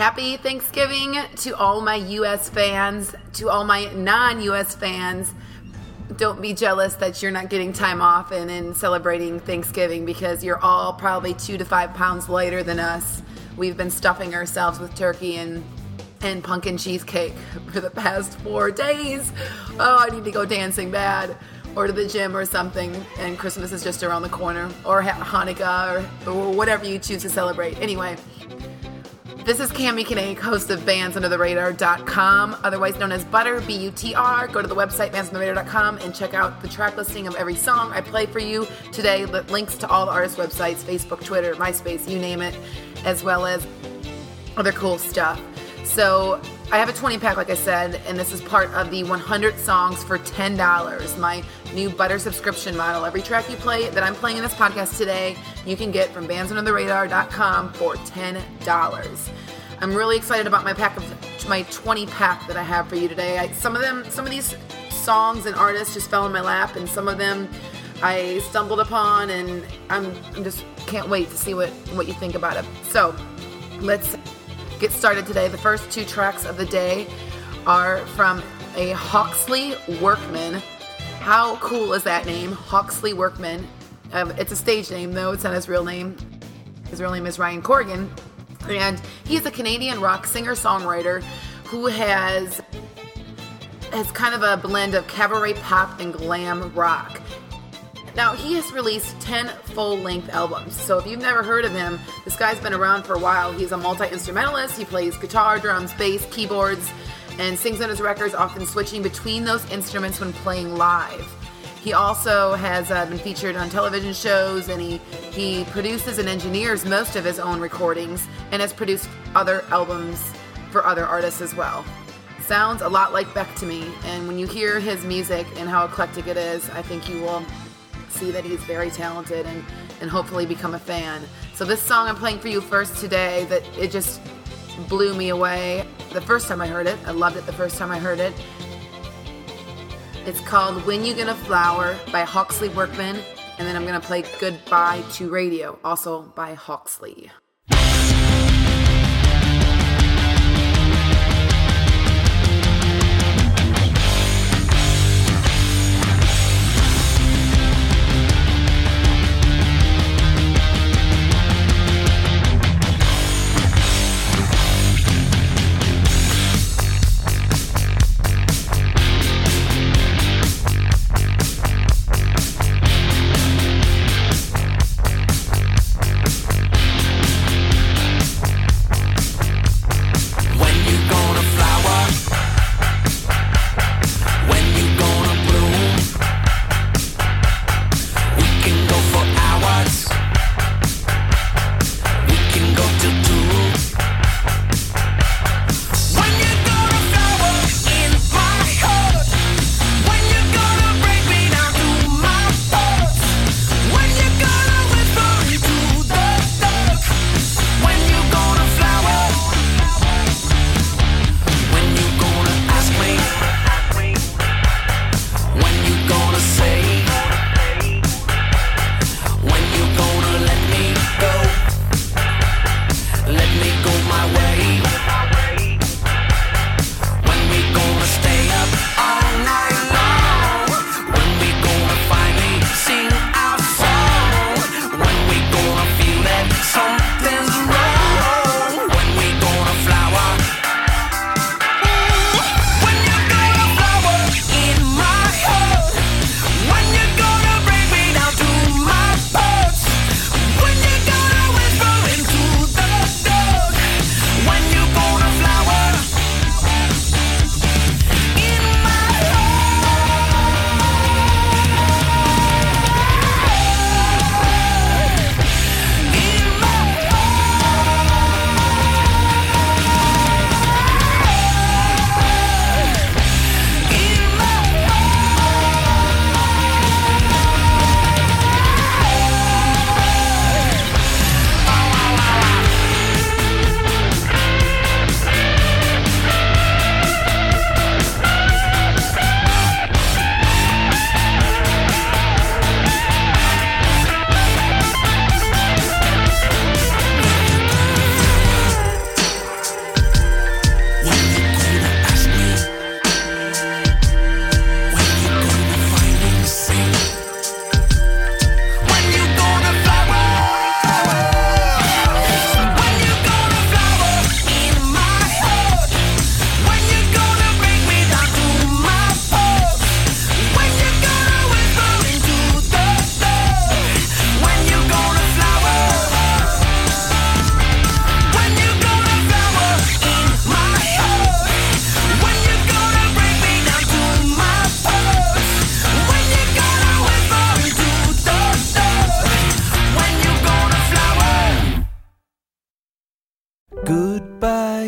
Happy Thanksgiving to all my US fans, to all my non US fans. Don't be jealous that you're not getting time off and, and celebrating Thanksgiving because you're all probably two to five pounds lighter than us. We've been stuffing ourselves with turkey and and pumpkin cheesecake for the past four days. Oh, I need to go dancing bad or to the gym or something. And Christmas is just around the corner, or Hanukkah, or, or whatever you choose to celebrate. Anyway, this is Cami Kinnick, host of BandsUnderTheRadar.com, otherwise known as Butter, B U T R. Go to the website, BandsUnderTheRadar.com, and check out the track listing of every song I play for you today. Links to all the artists' websites Facebook, Twitter, MySpace, you name it, as well as other cool stuff. So I have a 20 pack, like I said, and this is part of the 100 songs for $10, my new Butter subscription model. Every track you play that I'm playing in this podcast today, you can get from bandsundertheradar.com for $10. I'm really excited about my pack of my 20 pack that I have for you today. I, some of them, some of these songs and artists just fell in my lap, and some of them I stumbled upon, and I'm, I'm just can't wait to see what what you think about it. So let's get started today. The first two tracks of the day are from a Hawksley Workman. How cool is that name? Hawksley Workman. Um, it's a stage name, though. It's not his real name. His real name is Ryan Corrigan. And he's a Canadian rock singer songwriter who has has kind of a blend of cabaret pop and glam rock. Now, he has released 10 full length albums. So, if you've never heard of him, this guy's been around for a while. He's a multi instrumentalist. He plays guitar, drums, bass, keyboards, and sings on his records, often switching between those instruments when playing live. He also has uh, been featured on television shows and he, he produces and engineers most of his own recordings and has produced other albums for other artists as well. Sounds a lot like Beck to me, and when you hear his music and how eclectic it is, I think you will see that he's very talented and, and hopefully become a fan. So this song I'm playing for you first today that it just blew me away the first time I heard it. I loved it the first time I heard it. It's called When You Gonna Flower by Hawksley Workman. And then I'm gonna play Goodbye to Radio, also by Hawksley.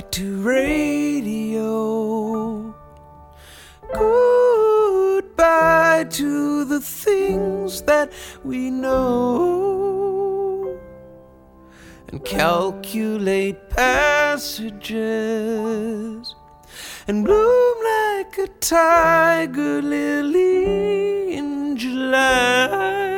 Goodbye to radio. Goodbye to the things that we know. And calculate passages. And bloom like a tiger lily in July.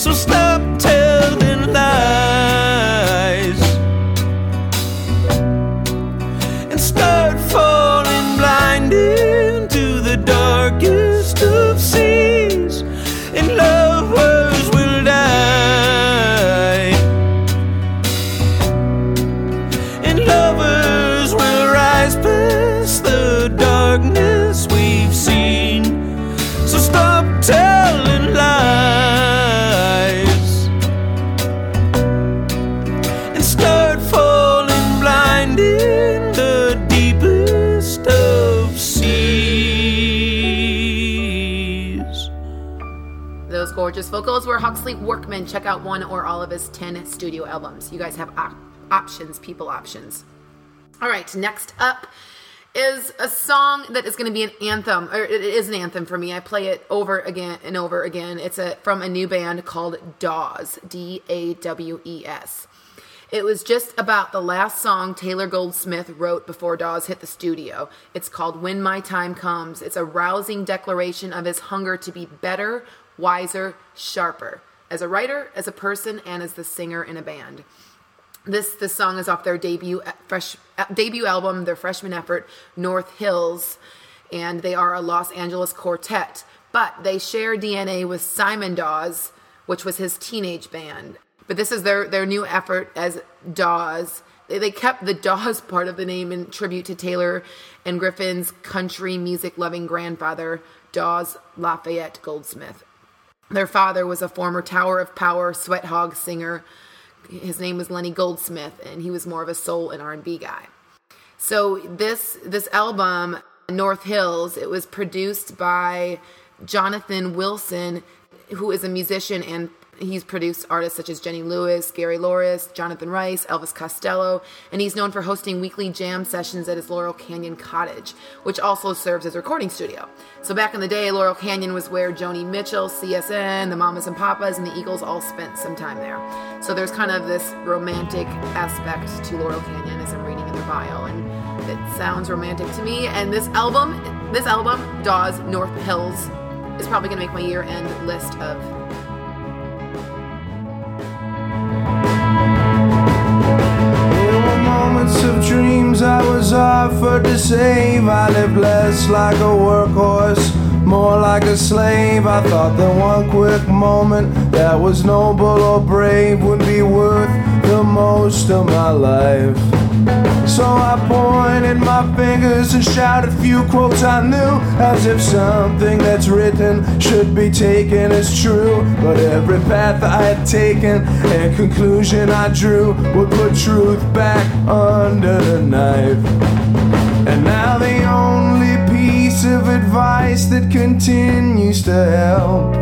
So stop Vocals were Hawksley Workman. Check out one or all of his 10 studio albums. You guys have op- options, people options. All right, next up is a song that is going to be an anthem, or it is an anthem for me. I play it over again and over again. It's a from a new band called Dawes, D A W E S. It was just about the last song Taylor Goldsmith wrote before Dawes hit the studio. It's called When My Time Comes. It's a rousing declaration of his hunger to be better, wiser, sharper, as a writer, as a person, and as the singer in a band. This this song is off their debut uh, fresh uh, debut album, their freshman effort, North Hills, and they are a Los Angeles quartet. But they share DNA with Simon Dawes, which was his teenage band. But this is their their new effort as Dawes. They, they kept the Dawes part of the name in tribute to Taylor and Griffin's country music loving grandfather, Dawes Lafayette Goldsmith. Their father was a former Tower of Power sweat hog singer. His name was Lenny Goldsmith, and he was more of a soul and R&B guy. So this this album, North Hills, it was produced by Jonathan Wilson, who is a musician and He's produced artists such as Jenny Lewis, Gary Louris, Jonathan Rice, Elvis Costello, and he's known for hosting weekly jam sessions at his Laurel Canyon cottage, which also serves as a recording studio. So back in the day, Laurel Canyon was where Joni Mitchell, CSN, the Mamas and Papas, and the Eagles all spent some time there. So there's kind of this romantic aspect to Laurel Canyon as I'm reading in their bio, and it sounds romantic to me. And this album, this album, Dawes North Hills, is probably going to make my year-end list of offered to save. I lived less like a workhorse, more like a slave. I thought that one quick moment that was noble or brave would be worth the most of my life. So I pointed my fingers and shouted a few quotes I knew, as if something that's written should be taken as true. But every path I had taken and conclusion I drew would put truth back under the knife. And now the only piece of advice that continues to help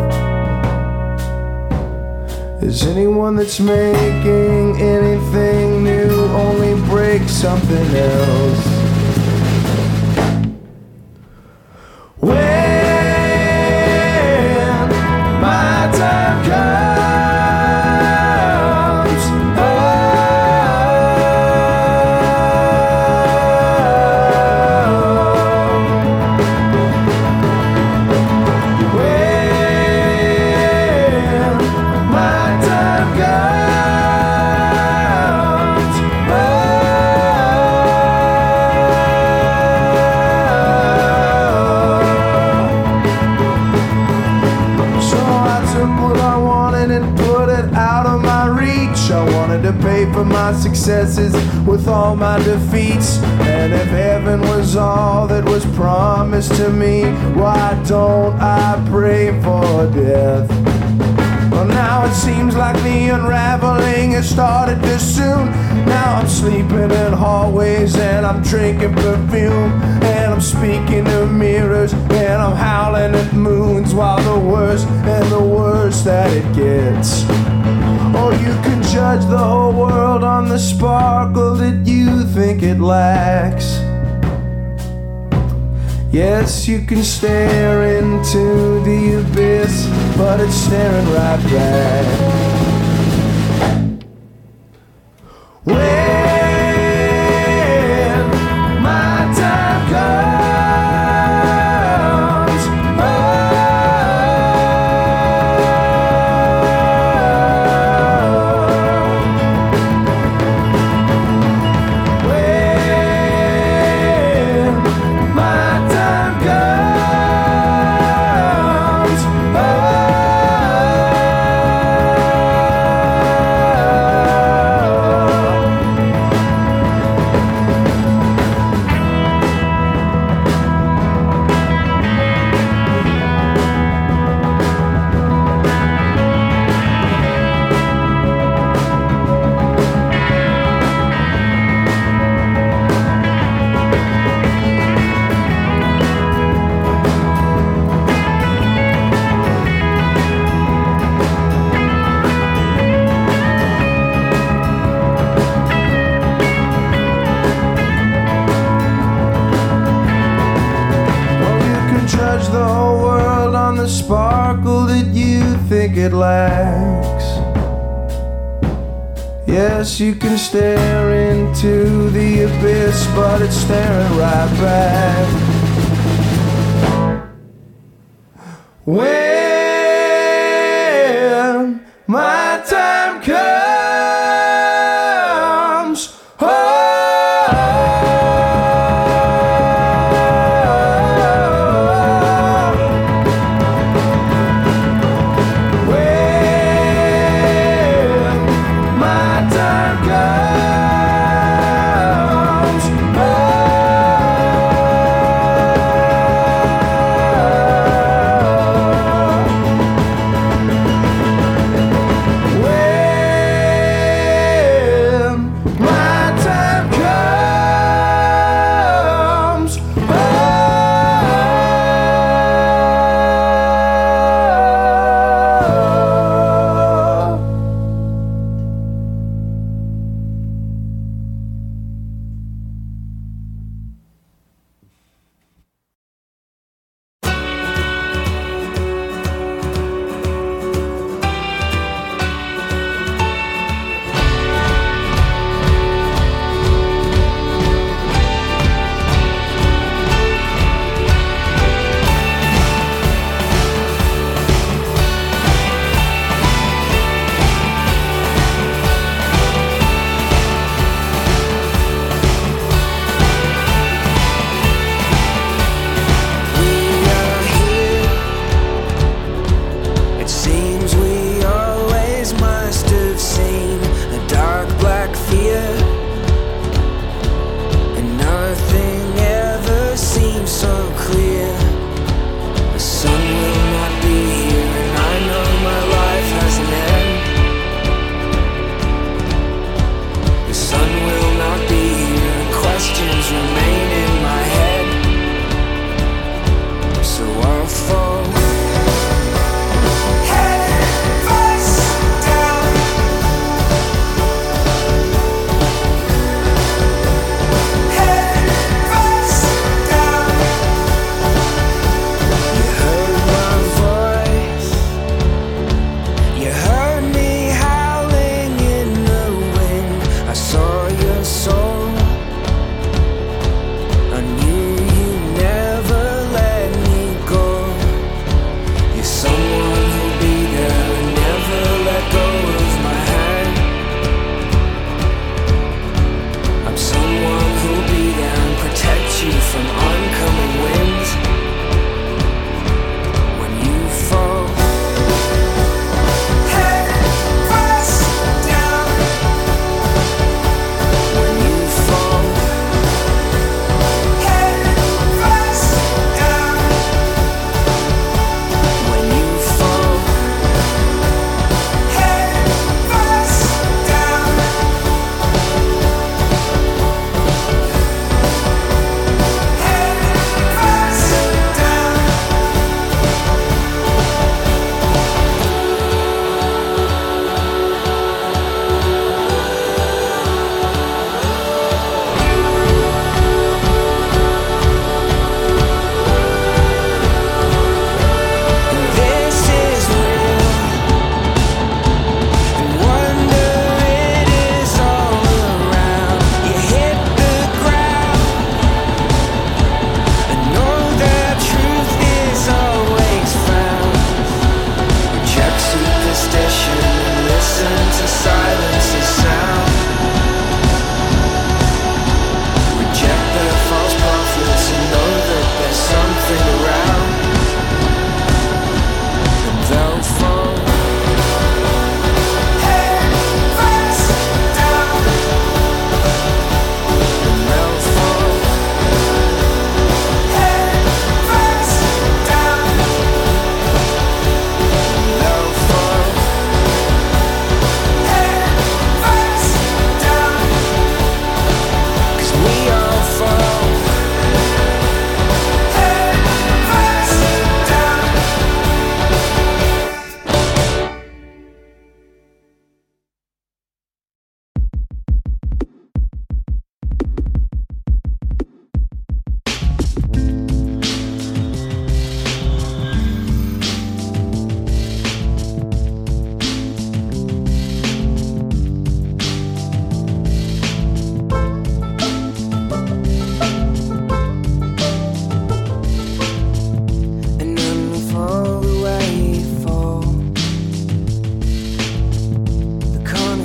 is anyone that's making anything only break something else. When defeats. And if heaven was all that was promised to me, why don't I pray for death? Well, now it seems like the unraveling has started too soon. Now I'm sleeping in hallways and I'm drinking perfume. And I'm speaking to mirrors and I'm howling at moons while the worse and the worse that it gets. Or you can judge the whole world on the sparkle that you think it lacks. Yes, you can stare into the abyss, but it's staring right back. You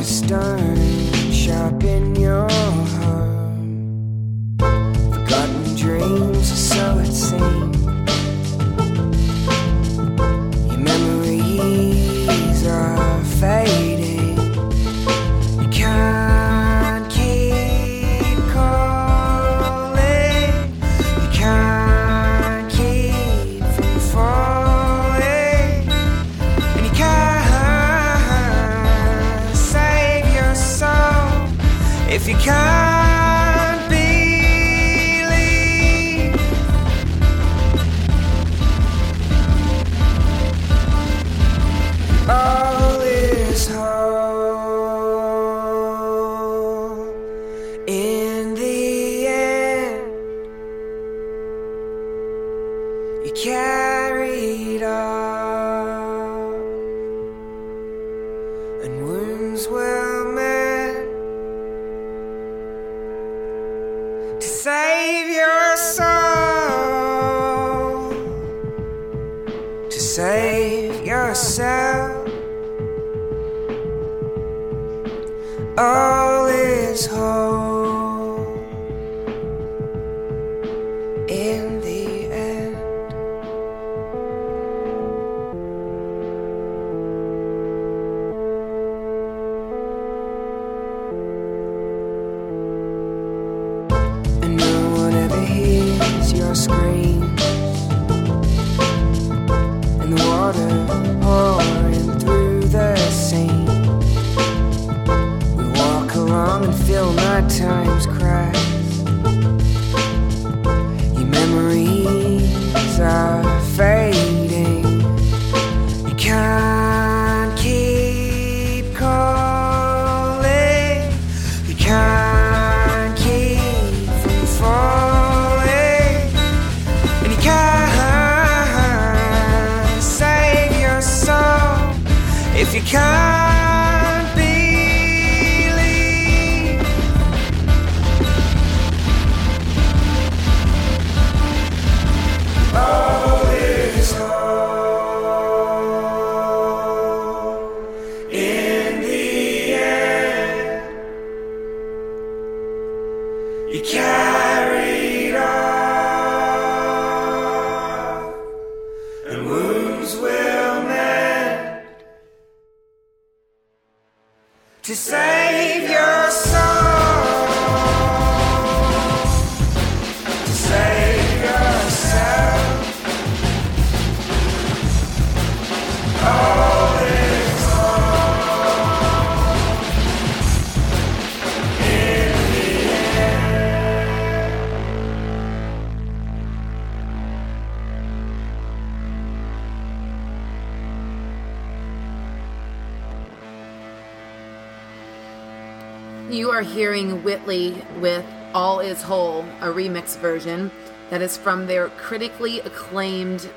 stern, sharpen your heart. Hearing Whitley with All Is Whole, a remix version that is from their critically acclaimed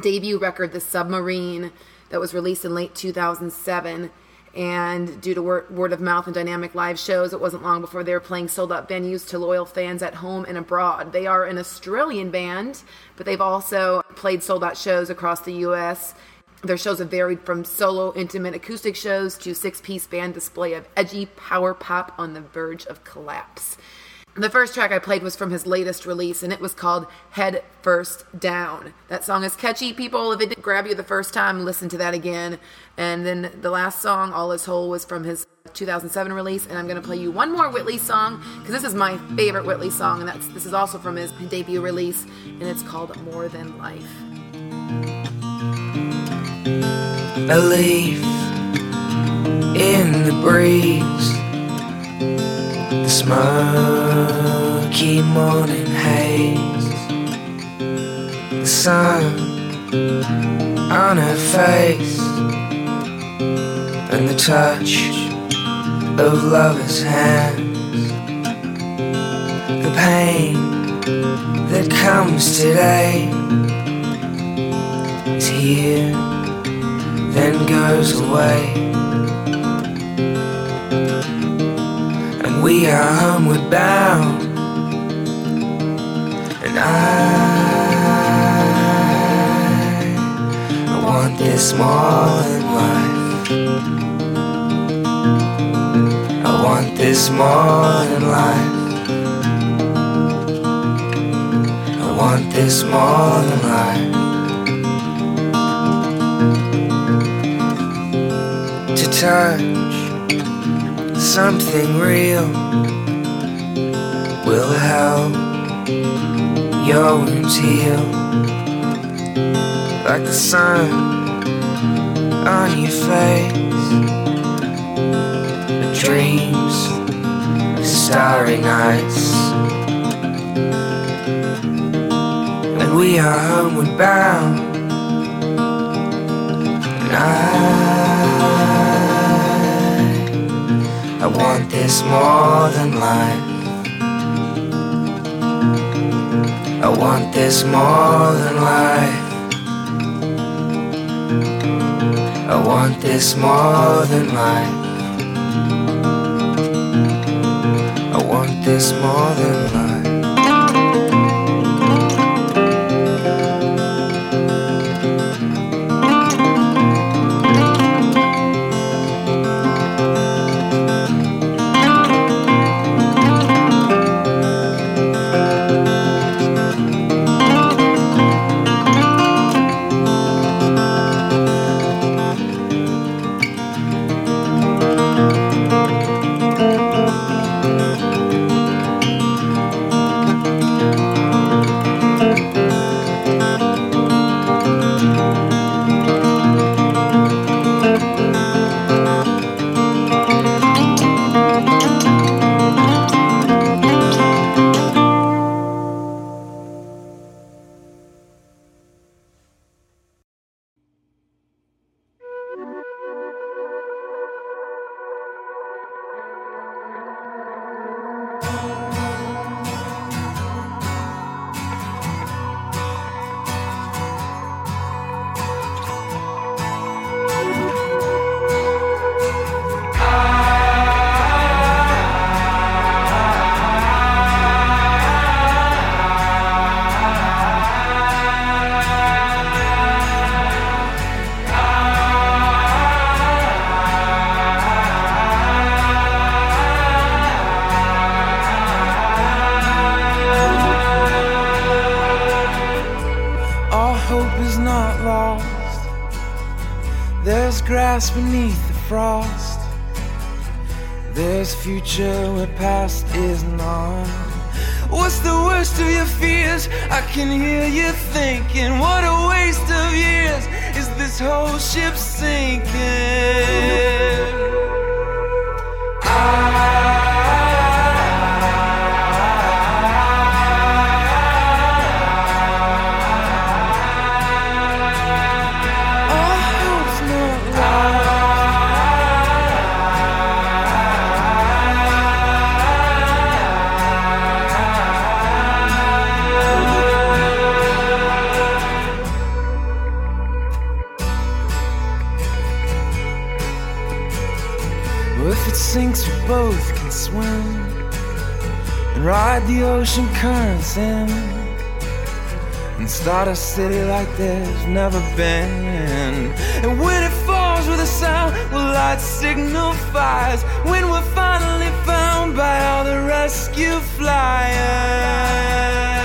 debut record, The Submarine, that was released in late 2007. And due to word, word of mouth and dynamic live shows, it wasn't long before they were playing sold out venues to loyal fans at home and abroad. They are an Australian band, but they've also played sold out shows across the US. Their shows have varied from solo, intimate acoustic shows to six piece band display of edgy power pop on the verge of collapse. The first track I played was from his latest release, and it was called Head First Down. That song is catchy, people. If it didn't grab you the first time, listen to that again. And then the last song, All Is Whole, was from his 2007 release. And I'm going to play you one more Whitley song, because this is my favorite Whitley song, and that's this is also from his debut release, and it's called More Than Life. A leaf in the breeze, the smoky morning haze, the sun on her face, and the touch of lovers' hands, the pain that comes today. Is here then goes away. And we are homeward bound. And I, I want this more than life. I want this more than life. I want this more than life. Touch something real will help your wounds heal like the sun on your face dreams Friday nights. And we are homeward bound. And I, I want this more than life. I want this more than life. I want this more than life. I want this more than life. And ride the ocean currents in and start a city like there's never been. And when it falls with a sound, we'll light signal fires. When we're finally found by all the rescue flyers.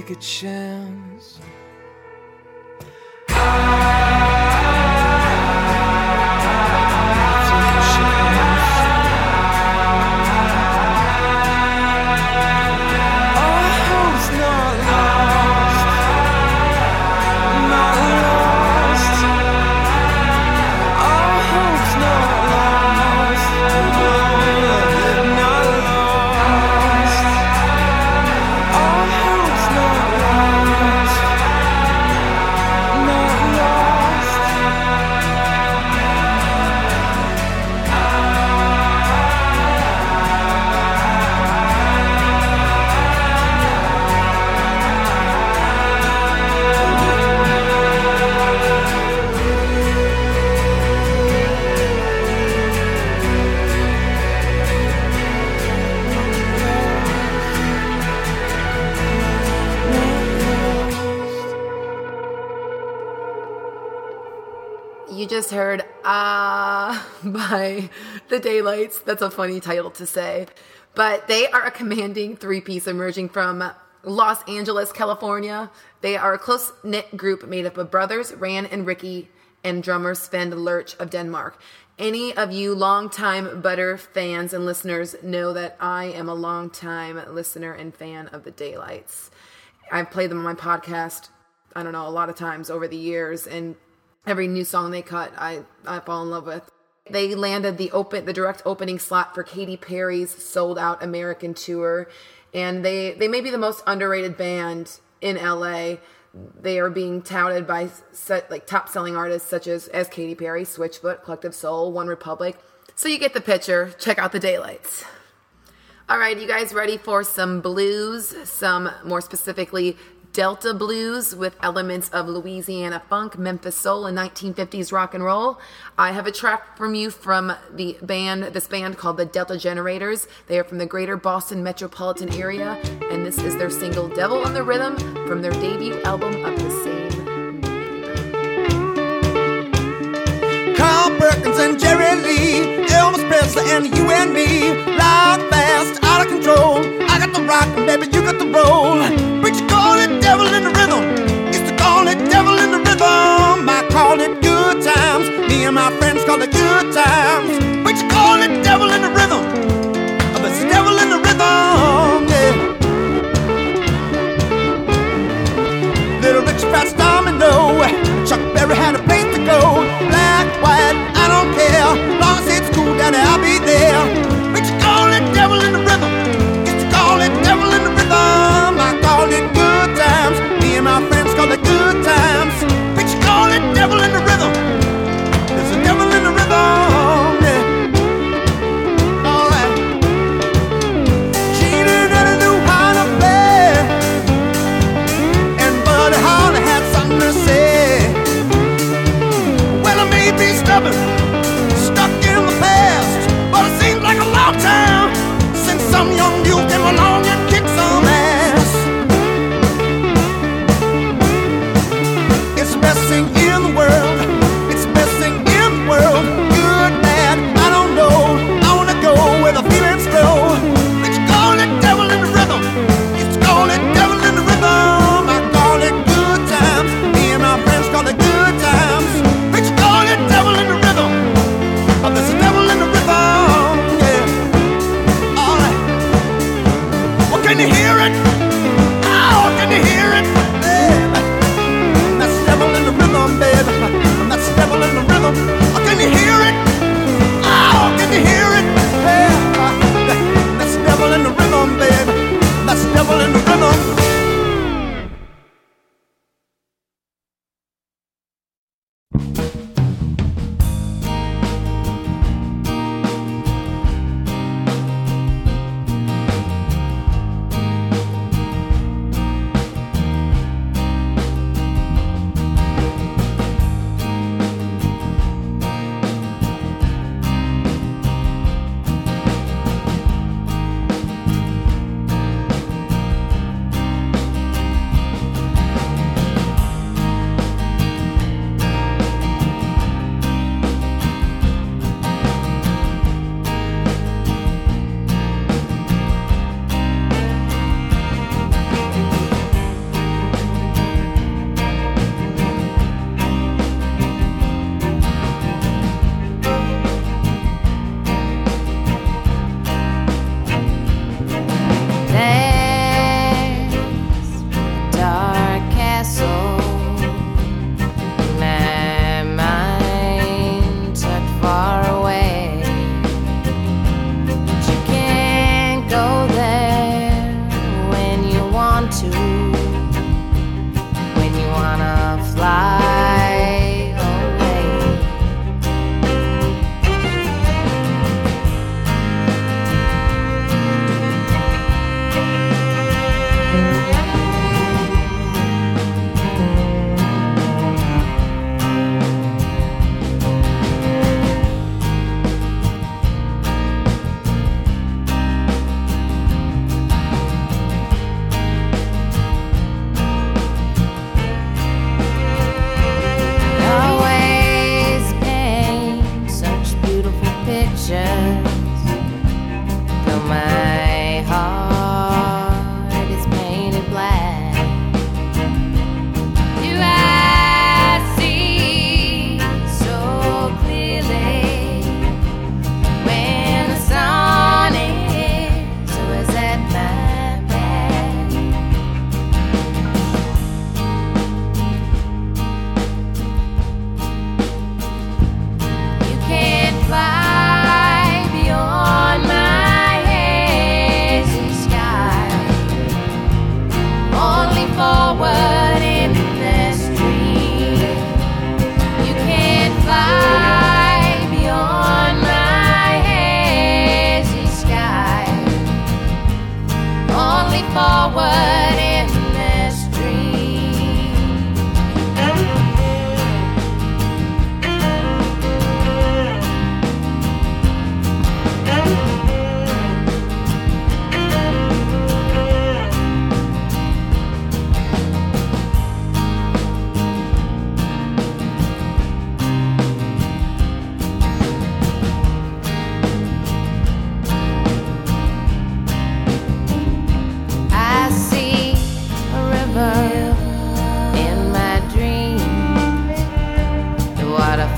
Take a chance. Just heard Ah by The Daylights. That's a funny title to say. But they are a commanding three piece emerging from Los Angeles, California. They are a close knit group made up of brothers, Ran and Ricky, and drummer Sven Lurch of Denmark. Any of you longtime Butter fans and listeners know that I am a longtime listener and fan of the Daylights. I've played them on my podcast, I don't know, a lot of times over the years, and every new song they cut, I, I fall in love with. They landed the open the direct opening slot for Katy Perry's sold out American tour, and they they may be the most underrated band in LA. They are being touted by set, like top selling artists such as as Katy Perry, Switchfoot, Collective Soul, One Republic. So you get the picture. Check out the daylights. All right, you guys ready for some blues? Some more specifically Delta blues with elements of Louisiana funk, Memphis soul, and 1950s rock and roll. I have a track from you from the band, this band called the Delta Generators. They are from the greater Boston metropolitan area, and this is their single Devil on the Rhythm from their debut album of the same Perkins and Jerry Lee, Elvis Presley and you and me, loud, fast, out of control. I got the rock, and baby, you got the roll. You call it devil in the rhythm. Used to call it devil in the rhythm. I call it good times. Me and my friends call it good times. You call it devil in the rhythm. Oh, it's devil in the rhythm, yeah. Little Rich Fats Domino. Daddy, I'll be there.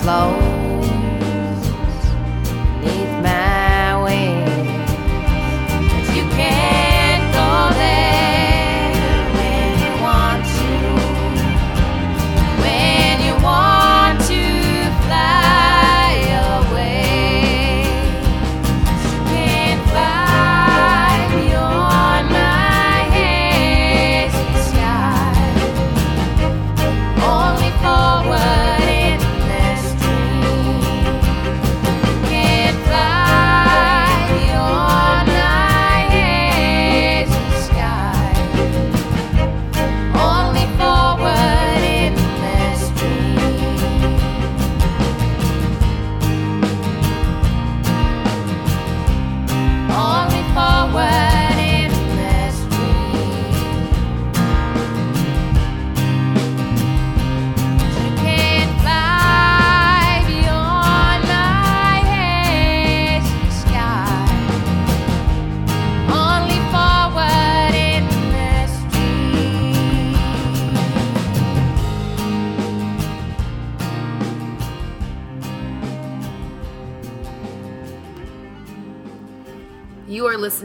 Water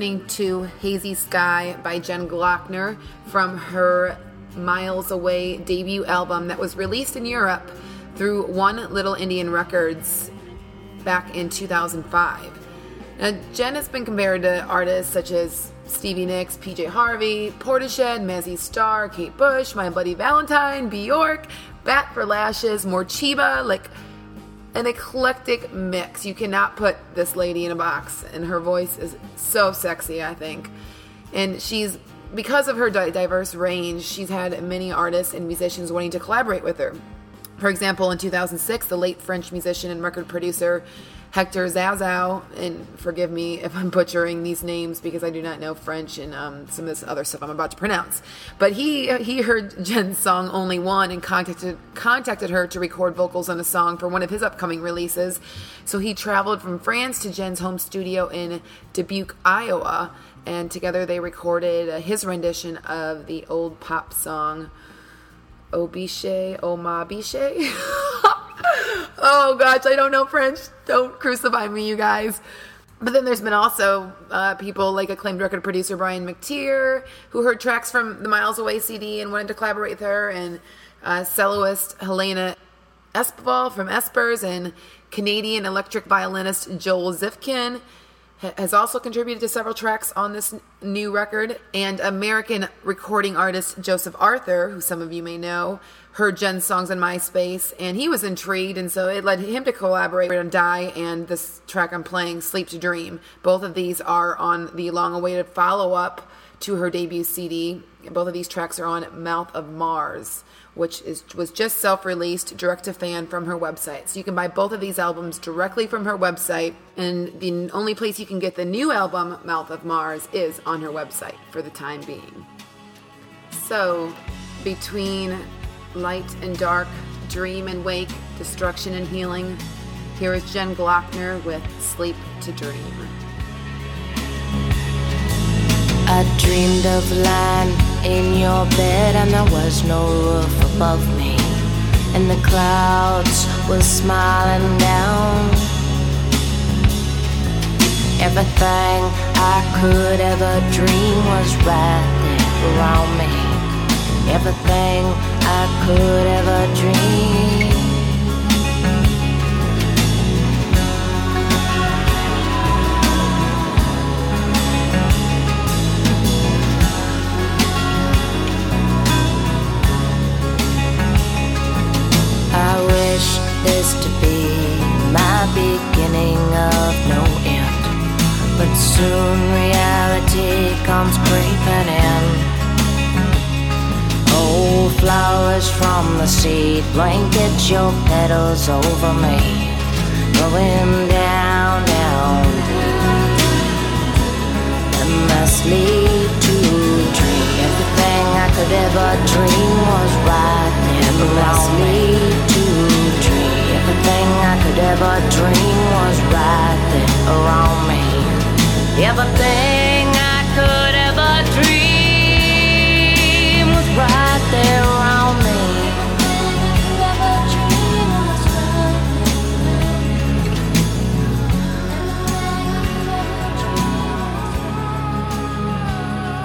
listening to Hazy Sky by Jen Gloeckner from her Miles Away debut album that was released in Europe through One Little Indian Records back in 2005. Now, Jen has been compared to artists such as Stevie Nicks, PJ Harvey, Portishead, Mazzy Star, Kate Bush, My Bloody Valentine, Bjork, Bat for Lashes, Morcheeba, like an eclectic mix. You cannot put this lady in a box, and her voice is so sexy, I think. And she's, because of her di- diverse range, she's had many artists and musicians wanting to collaborate with her. For example, in 2006, the late French musician and record producer Hector Zazou, and forgive me if I'm butchering these names because I do not know French and um, some of this other stuff I'm about to pronounce. But he he heard Jen's song "Only One" and contacted contacted her to record vocals on a song for one of his upcoming releases. So he traveled from France to Jen's home studio in Dubuque, Iowa, and together they recorded uh, his rendition of the old pop song Obiche Oma Biche. oh gosh, I don't know French. Don't crucify me, you guys. But then there's been also uh, people like acclaimed record producer Brian McTeer, who heard tracks from the Miles Away CD and wanted to collaborate with her, and uh, soloist Helena Espvall from Espers, and Canadian electric violinist Joel Zifkin has also contributed to several tracks on this new record. And American recording artist Joseph Arthur, who some of you may know, heard Jen's songs on MySpace, and he was intrigued, and so it led him to collaborate on Die and this track I'm playing, Sleep to Dream. Both of these are on the long-awaited follow-up to her debut CD. Both of these tracks are on Mouth of Mars, which is was just self-released direct to fan from her website. So you can buy both of these albums directly from her website, and the only place you can get the new album Mouth of Mars is on her website for the time being. So, between light and dark, dream and wake, destruction and healing, here is Jen Gloeckner with Sleep to Dream. I dreamed of lying in your bed and there was no roof above me. And the clouds were smiling down. Everything I could ever dream was right there around me. Everything I could ever dream. beginning of no end. But soon reality comes creeping in. Old flowers from the seed blanket your petals over me, going down, down. And must sleep to dream. Everything I could ever dream was right there around me. To dream, everything I could ever dream was right there around me. Everything I could ever dream was right there around me.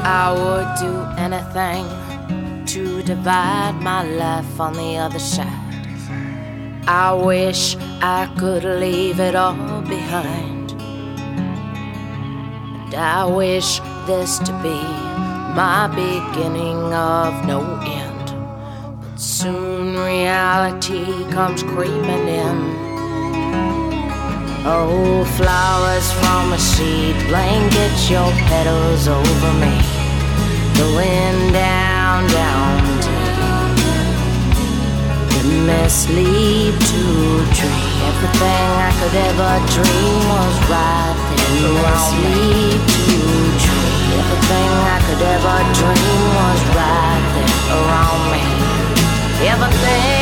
I would do anything to divide my life on the other side. I wish I could leave it all behind. And I wish this to be my beginning of no end. But soon reality comes creeping in. Oh, flowers from a seed blanket your petals over me. Going down, down sleep to dream. Everything I could ever dream was right there around me. To dream. Everything I could ever dream was right there around me. Everything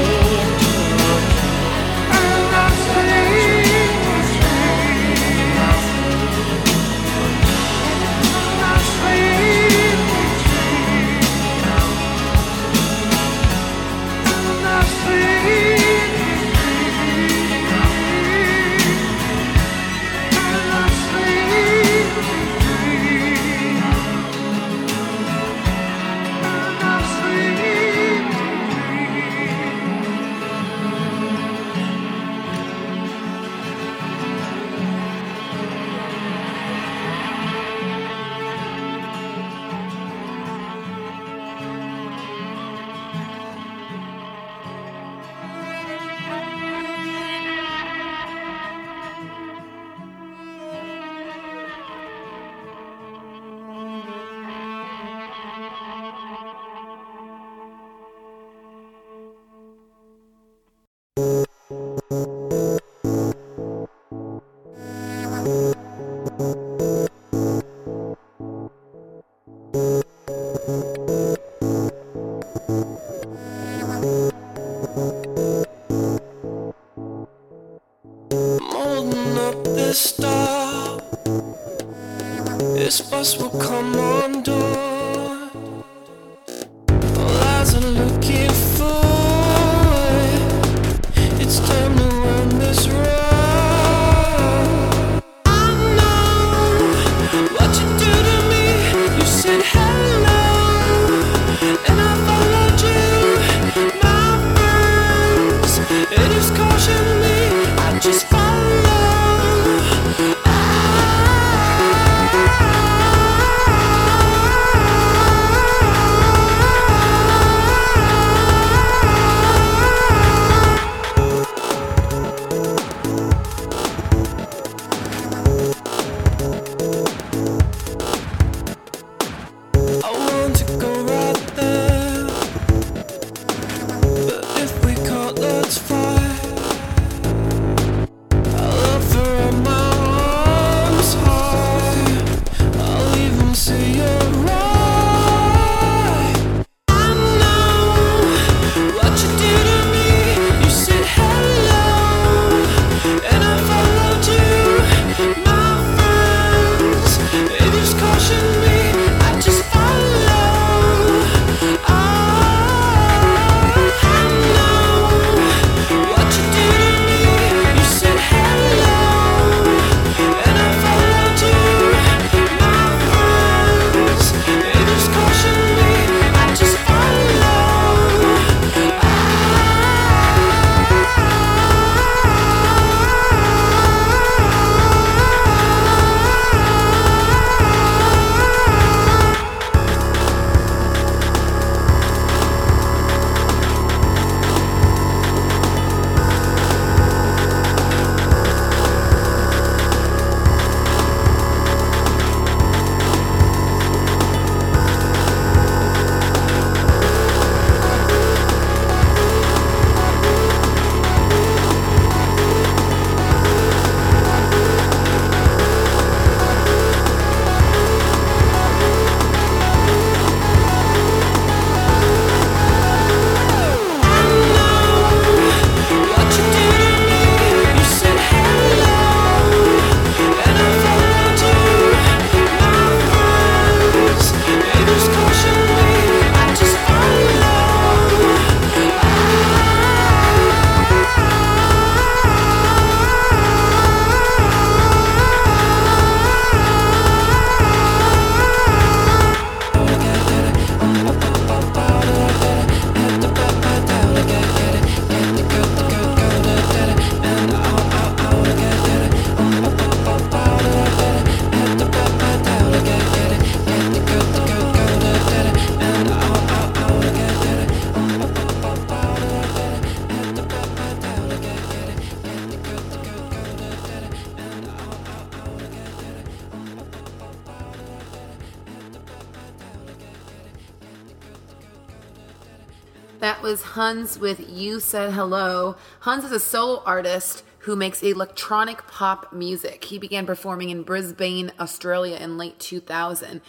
Hunz with You Said Hello. Hunz is a solo artist who makes electronic pop music. He began performing in Brisbane, Australia in late 2000.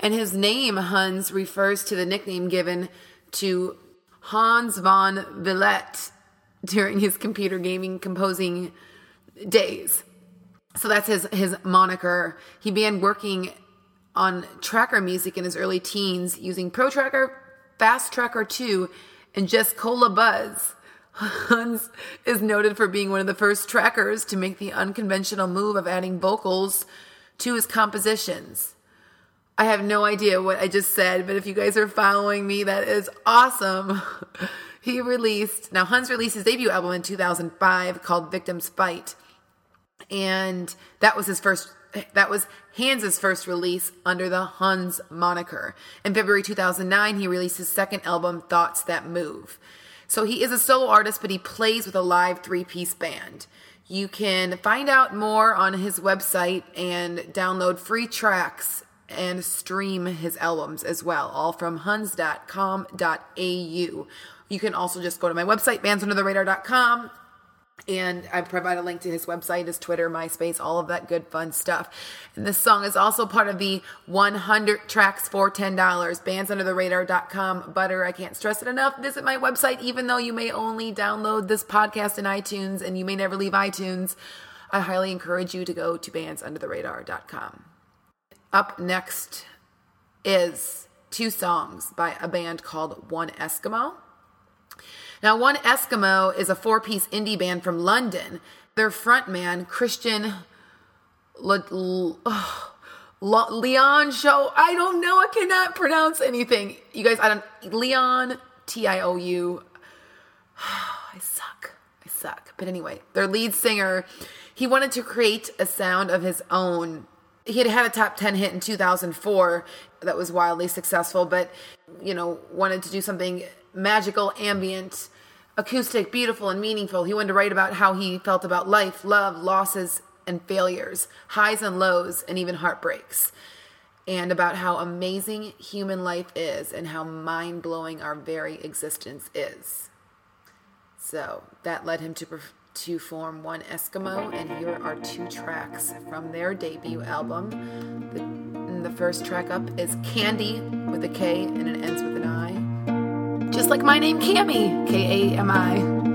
And his name, Hunz, refers to the nickname given to Hans van Vliet during his computer gaming composing days. So that's his his moniker. He began working on tracker music in his early teens using Pro Tracker, Fast Tracker 2, and Jeskola Buzz. Hans is noted for being one of the first trackers to make the unconventional move of adding vocals to his compositions. I have no idea what I just said, but if you guys are following me, that is awesome. he released, now Hans released his debut album in 2005 called Victims Fight. And that was his first that was Hans's first release under the Hunz moniker. In February 2009, he released his second album, Thoughts That Move. So he is a solo artist, but he plays with a live three piece band. You can find out more on his website and download free tracks and stream his albums as well, all from hunz.com.au. You can also just go to my website, bandsundertheradar.com, and I provide a link to his website, his Twitter, MySpace, all of that good fun stuff. And this song is also part of the 100 tracks for $10, bandsundertheradar.com. Butter, I can't stress it enough. Visit my website, even though you may only download this podcast in iTunes and you may never leave iTunes. I highly encourage you to go to bandsundertheradar.com. Up next is two songs by a band called One Eskimo. Now, One Eskimo is a four piece indie band from London. Their frontman, Christian Le- oh, Le- Leon Show, I don't know, I cannot pronounce anything. You guys, I don't, Leon, T I O U. I suck. I suck. But anyway, their lead singer, he wanted to create a sound of his own he had had a top 10 hit in 2004 that was wildly successful but you know wanted to do something magical ambient acoustic beautiful and meaningful he wanted to write about how he felt about life love losses and failures highs and lows and even heartbreaks and about how amazing human life is and how mind-blowing our very existence is so that led him to to form one Eskimo, and here are two tracks from their debut album. The, the first track up is Candy with a K and it ends with an I. Just like my name, Cami, K A M I.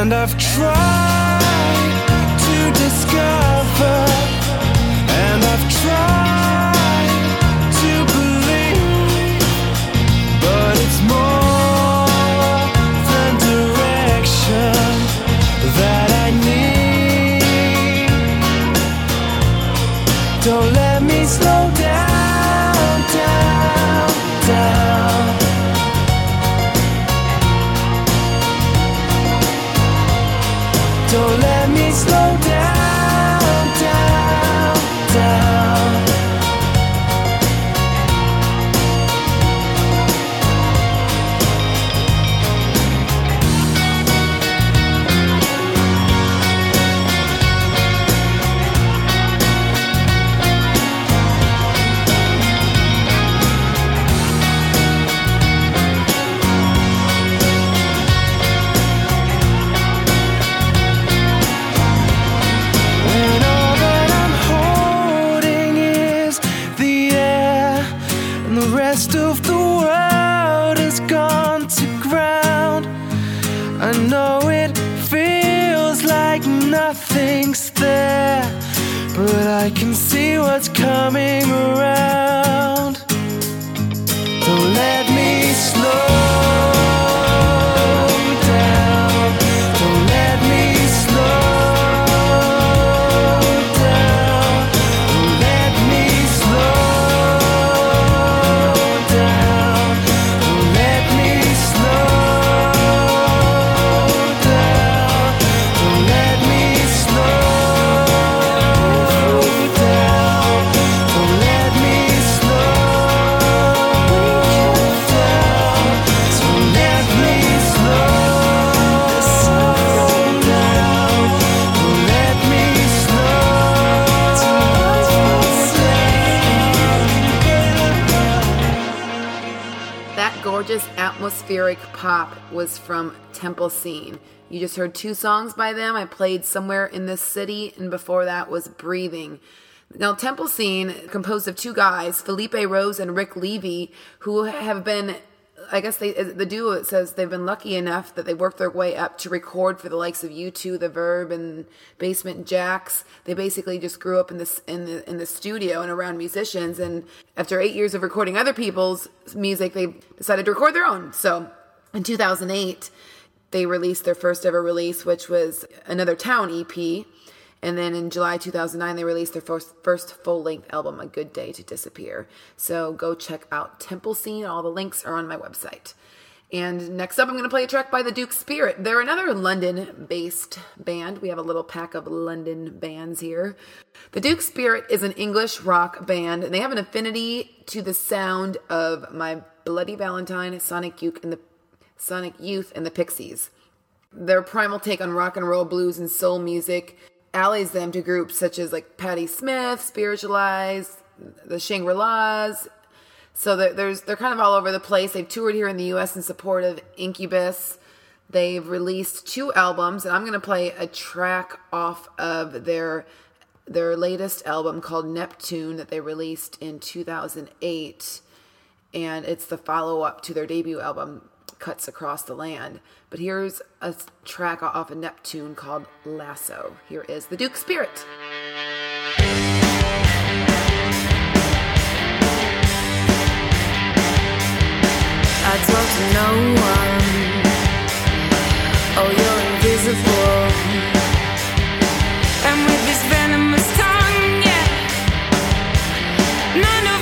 and I've tried was from Temple Scene. You just heard two songs by them. I played Somewhere in This City, and before that was Breathing. Now, Temple Scene, composed of two guys, Felipe Rose and Rick Levy, who have been, I guess they, the duo, it says they've been lucky enough that they worked their way up to record for the likes of U2, The Verve, and Basement Jaxx. They basically just grew up in this in the in the studio and around musicians. And after eight years of recording other people's music, they decided to record their own. So, in 2008, they released their first ever release, which was Another Town EP. And then in July 2009, they released their first, first full length album, A Good Day to Disappear. So go check out Temple Scene. All the links are on my website. And next up, I'm going to play a track by the Duke Spirit. They're another London based band. We have a little pack of London bands here. The Duke Spirit is an English rock band, and they have an affinity to the sound of My Bloody Valentine, Sonic Youth, and the Sonic Youth and the Pixies. Their primal take on rock and roll, blues, and soul music allies them to groups such as like Patti Smith, Spiritualized, the Shangri-Las. So there's they're kind of all over the place. They've toured here in the U.S. in support of Incubus. They've released two albums, and I'm going to play a track off of their their latest album called Neptune that they released in 2008, and it's the follow up to their debut album Cuts Across the Land. But here's a track off of Neptune called Lassoo. Here is the Duke Spirit. I talk to no one. Oh, you're invisible. And with this venomous tongue, yeah, none of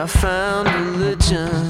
I found religion.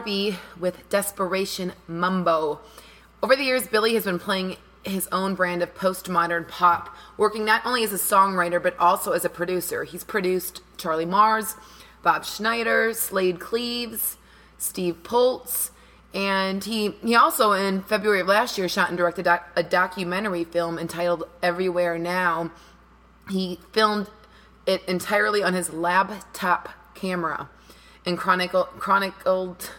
Harvey with Desperation Mambo. Over the years, Billy has been playing his own brand of postmodern pop, working not only as a songwriter but also as a producer. He's produced Charlie Mars, Bob Schneider, Slaid Cleaves, Steve Poltz, and he he also in February of last year shot and directed doc, a documentary film entitled Everywhere Now. He filmed it entirely on his laptop camera and chronicle, chronicled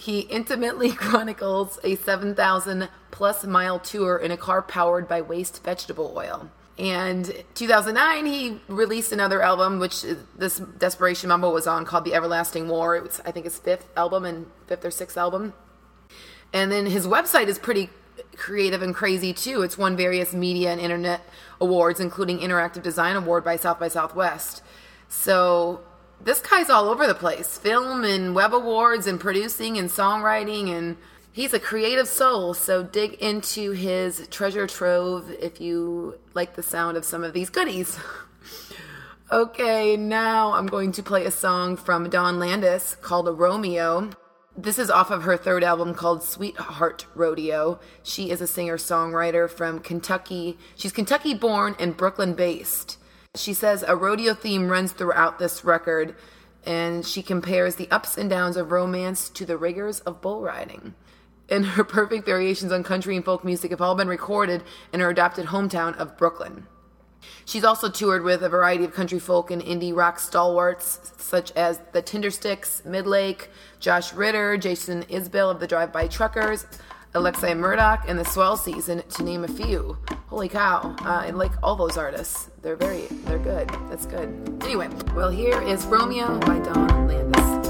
he intimately chronicles a 7000 plus mile tour in a car powered by waste vegetable oil and 2009 he released another album which this desperation mambo was on called the everlasting war it was i think his fifth album and fifth or sixth album and then his website is pretty creative and crazy too. It's won various media and internet awards, including Interactive Design Award by South by Southwest. So this guy's all over the place film and web awards and producing and songwriting and he's a creative soul so dig into his treasure trove if you like the sound of some of these goodies okay now i'm going to play a song from dawn landes called a romeo this is off of her third album called Sweetheart Rodeo. She is a singer songwriter from Kentucky. She's Kentucky born and Brooklyn based. She says a rodeo theme runs throughout this record, and she compares the ups and downs of romance to the rigors of bull riding. And her perfect variations on country and folk music have all been recorded in her adopted hometown of Brooklyn. She's also toured with a variety of country folk and indie rock stalwarts such as the Tindersticks, Midlake, Josh Ritter, Jason Isbell of the Drive By Truckers, Alexi Murdoch, and the Swell Season, to name a few. Holy cow! Uh, I like all those artists. They're very, they're good. That's good. Anyway, well, here is Romeo by Dawn Landes.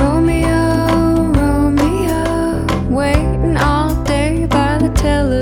Romeo, Romeo, waiting all day by the television.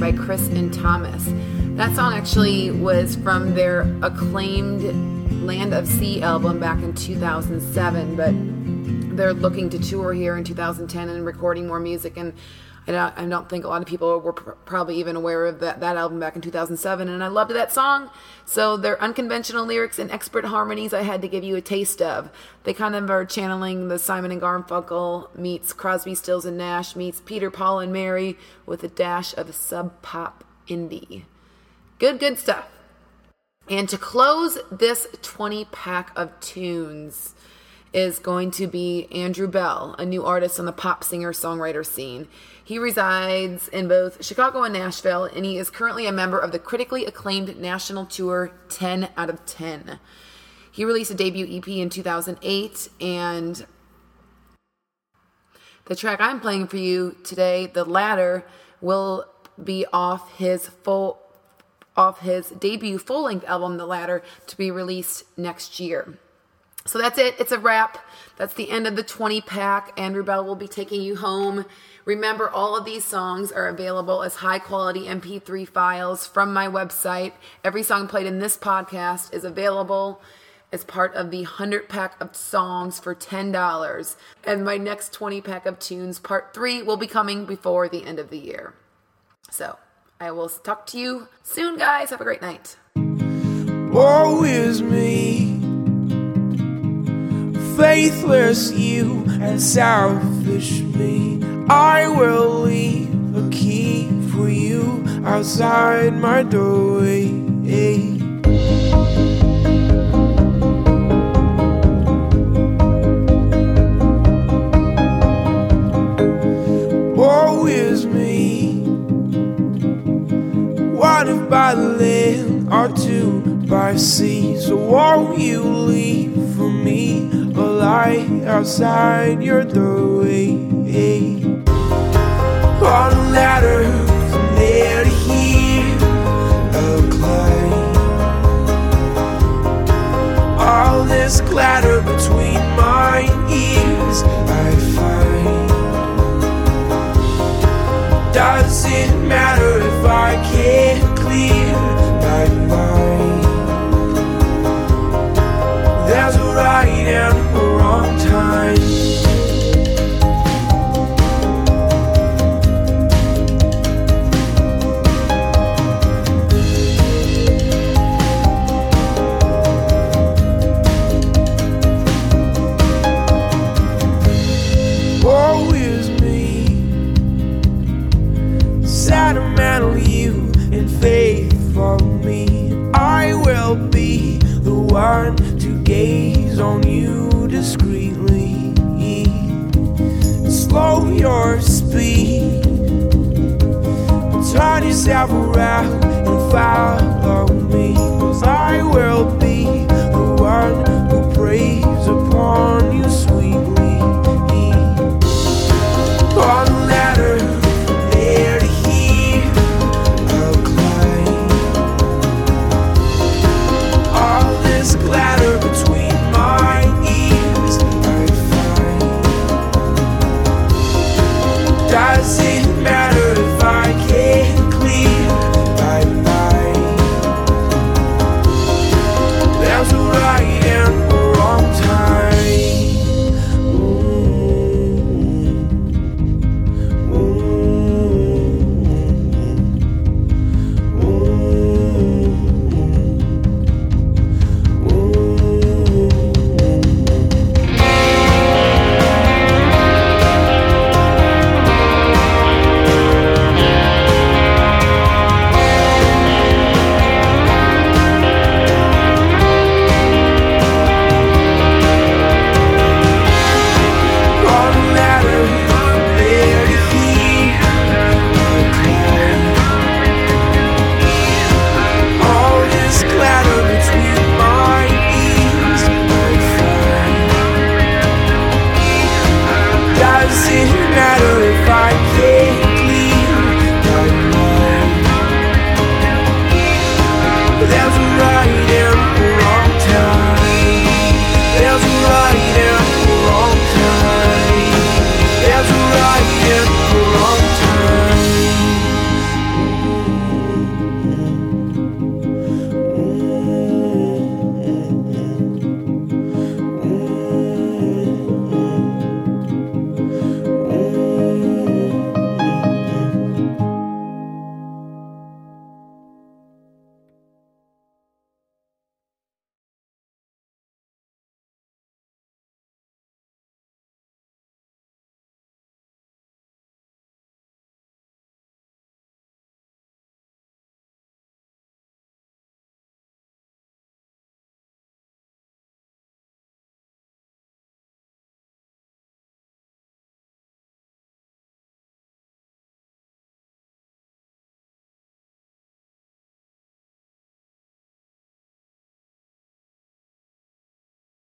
By Chris and Thomas. That song actually was from their acclaimed Land of Sea album back in 2007, but they're looking to tour here in 2010 and recording more music. And I don't, I don't think a lot of people were pr- probably even aware of that, that album back in 2007. And I loved that song. So their unconventional lyrics and expert harmonies I had to give you a taste of. They kind of are channeling the Simon and Garfunkel meets Crosby, Stills and Nash meets Peter, Paul and Mary with a dash of sub pop indie. Good, good stuff. And to close this 20 pack of tunes is going to be Andrew Belle, a new artist on the pop singer songwriter scene. He resides in both Chicago and Nashville, and he is currently a member of the critically acclaimed national tour 10 out of 10. He released a debut EP in 2008, and the track I'm playing for you today, The Ladder, will be off his full off his debut full-length album The Ladder to be released next year. So that's it. It's a wrap. That's the end of the 20 pack. Andrew Belle will be taking you home. Remember, all of these songs are available as high quality MP3 files from my website. Every song played in this podcast is available as part of the 100 pack of songs for $10. And my next 20 pack of tunes, part three, will be coming before the end of the year. So I will talk to you soon, guys. Have a great night. Woe is me, faithless you and selfish me. I will leave a key for you outside my doorway. Woe is me. One if by land or two by sea. So won't you leave for me a light outside your doorway? On a ladder from there to here, a climb. All this clatter between my ears, I find. Does it matter if I can't clear my mind? Right and a wrong time. Yourself around and follow me. Cause I will